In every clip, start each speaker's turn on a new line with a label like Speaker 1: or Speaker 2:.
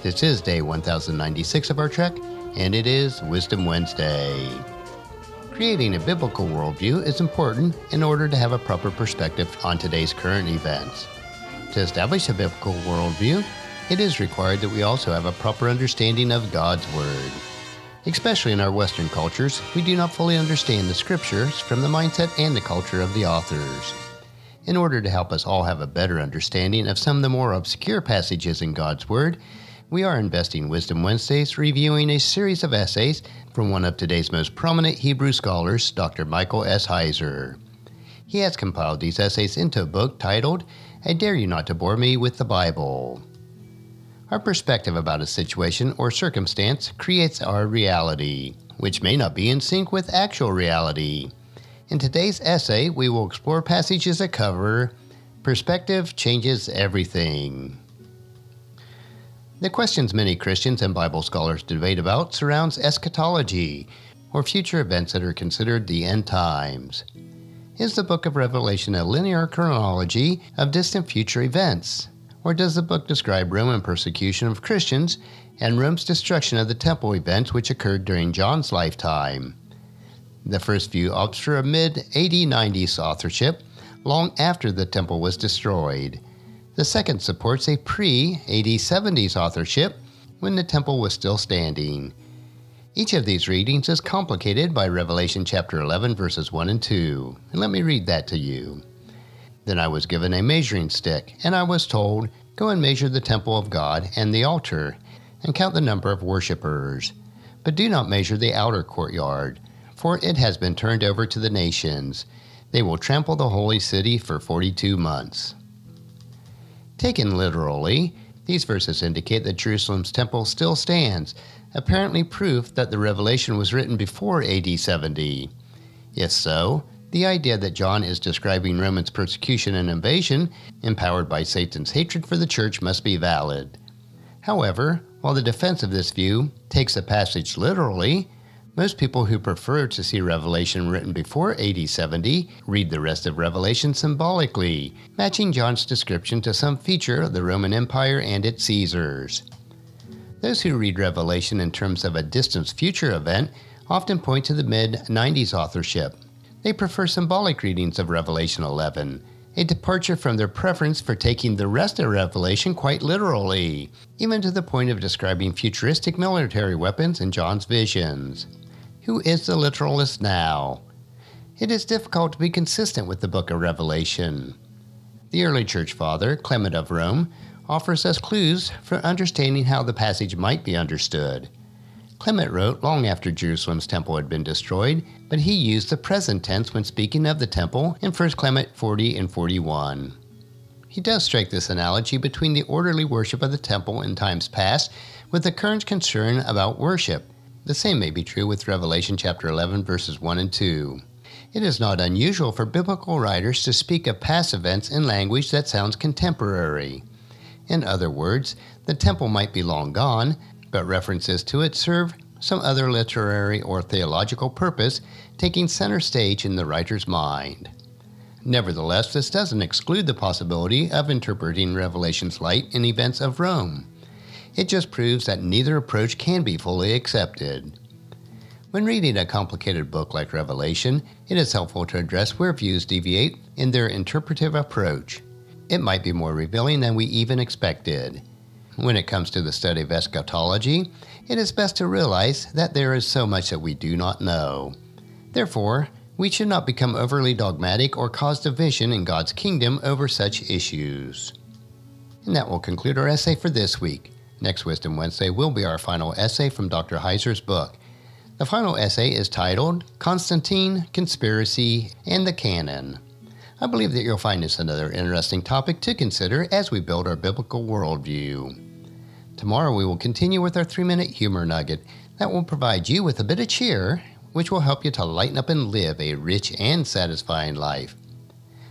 Speaker 1: This is day 1096 of our trek, and it is Wisdom Wednesday. Creating a biblical worldview is important in order to have a proper perspective on today's current events. To establish a biblical worldview, it is required that we also have a proper understanding of God's Word. Especially in our Western cultures, we do not fully understand the Scriptures from the mindset and the culture of the authors. In order to help us all have a better understanding of some of the more obscure passages in God's Word, we are investing Wisdom Wednesdays reviewing a series of essays from one of today's most prominent Hebrew scholars, Dr. Michael S. Heiser. He has compiled these essays into a book titled, I Dare You Not to Bore Me with the Bible. Our perspective about a situation or circumstance creates our reality, which may not be in sync with actual reality. In today's essay, we will explore passages that cover Perspective Changes Everything. The questions many Christians and Bible scholars debate about surrounds eschatology, or future events that are considered the end times. Is the book of Revelation a linear chronology of distant future events? Or does the book describe Roman persecution of Christians and Rome's destruction of the temple events which occurred during John's lifetime? The first view opts for a mid AD 90s authorship, long after the temple was destroyed. The second supports a pre AD 70s authorship when the temple was still standing. Each of these readings is complicated by Revelation chapter 11, verses 1 and 2. And let me read that to you. Then I was given a measuring stick, and I was told, Go and measure the temple of God and the altar, and count the number of worshippers. But do not measure the outer courtyard, for it has been turned over to the nations. They will trample the holy city for 42 months. Taken literally, these verses indicate that Jerusalem's temple still stands, apparently proof that the revelation was written before AD 70. If so, the idea that John is describing Romans' persecution and invasion, empowered by Satan's hatred for the church, must be valid. However, while the defense of this view takes the passage literally, most people who prefer to see Revelation written before AD 70 read the rest of Revelation symbolically, matching John's description to some feature of the Roman Empire and its Caesars. Those who read Revelation in terms of a distant future event often point to the mid 90s authorship. They prefer symbolic readings of Revelation 11, a departure from their preference for taking the rest of Revelation quite literally, even to the point of describing futuristic military weapons in John's visions. Who is the literalist now? It is difficult to be consistent with the book of Revelation. The early church father, Clement of Rome, offers us clues for understanding how the passage might be understood. Clement wrote long after Jerusalem's temple had been destroyed, but he used the present tense when speaking of the temple in 1 Clement 40 and 41. He does strike this analogy between the orderly worship of the temple in times past with the current concern about worship. The same may be true with Revelation chapter 11, verses 1 and 2. It is not unusual for biblical writers to speak of past events in language that sounds contemporary. In other words, the temple might be long gone, but references to it serve some other literary or theological purpose, taking center stage in the writer's mind. Nevertheless, this doesn't exclude the possibility of interpreting Revelation's light in events of Rome. It just proves that neither approach can be fully accepted. When reading a complicated book like Revelation, it is helpful to address where views deviate in their interpretive approach. It might be more revealing than we even expected. When it comes to the study of eschatology, it is best to realize that there is so much that we do not know. Therefore, we should not become overly dogmatic or cause division in God's kingdom over such issues. And that will conclude our essay for this week. Next Wisdom Wednesday will be our final essay from Dr. Heiser's book. The final essay is titled Constantine, Conspiracy, and the Canon. I believe that you'll find this another interesting topic to consider as we build our biblical worldview. Tomorrow we will continue with our three minute humor nugget that will provide you with a bit of cheer, which will help you to lighten up and live a rich and satisfying life.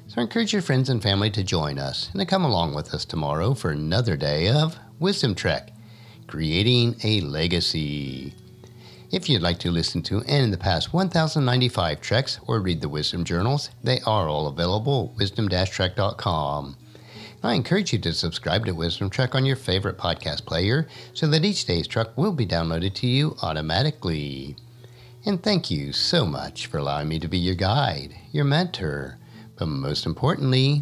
Speaker 1: So I encourage your friends and family to join us and to come along with us tomorrow for another day of Wisdom Trek, creating a legacy. If you'd like to listen to and in the past 1095 treks or read the wisdom journals, they are all available at wisdom-trek.com. I encourage you to subscribe to Wisdom Trek on your favorite podcast player so that each day's trek will be downloaded to you automatically. And thank you so much for allowing me to be your guide, your mentor, but most importantly,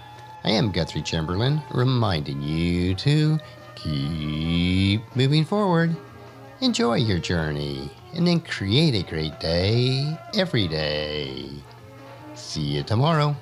Speaker 1: I am Guthrie Chamberlain, reminding you to keep moving forward, enjoy your journey, and then create a great day every day. See you tomorrow.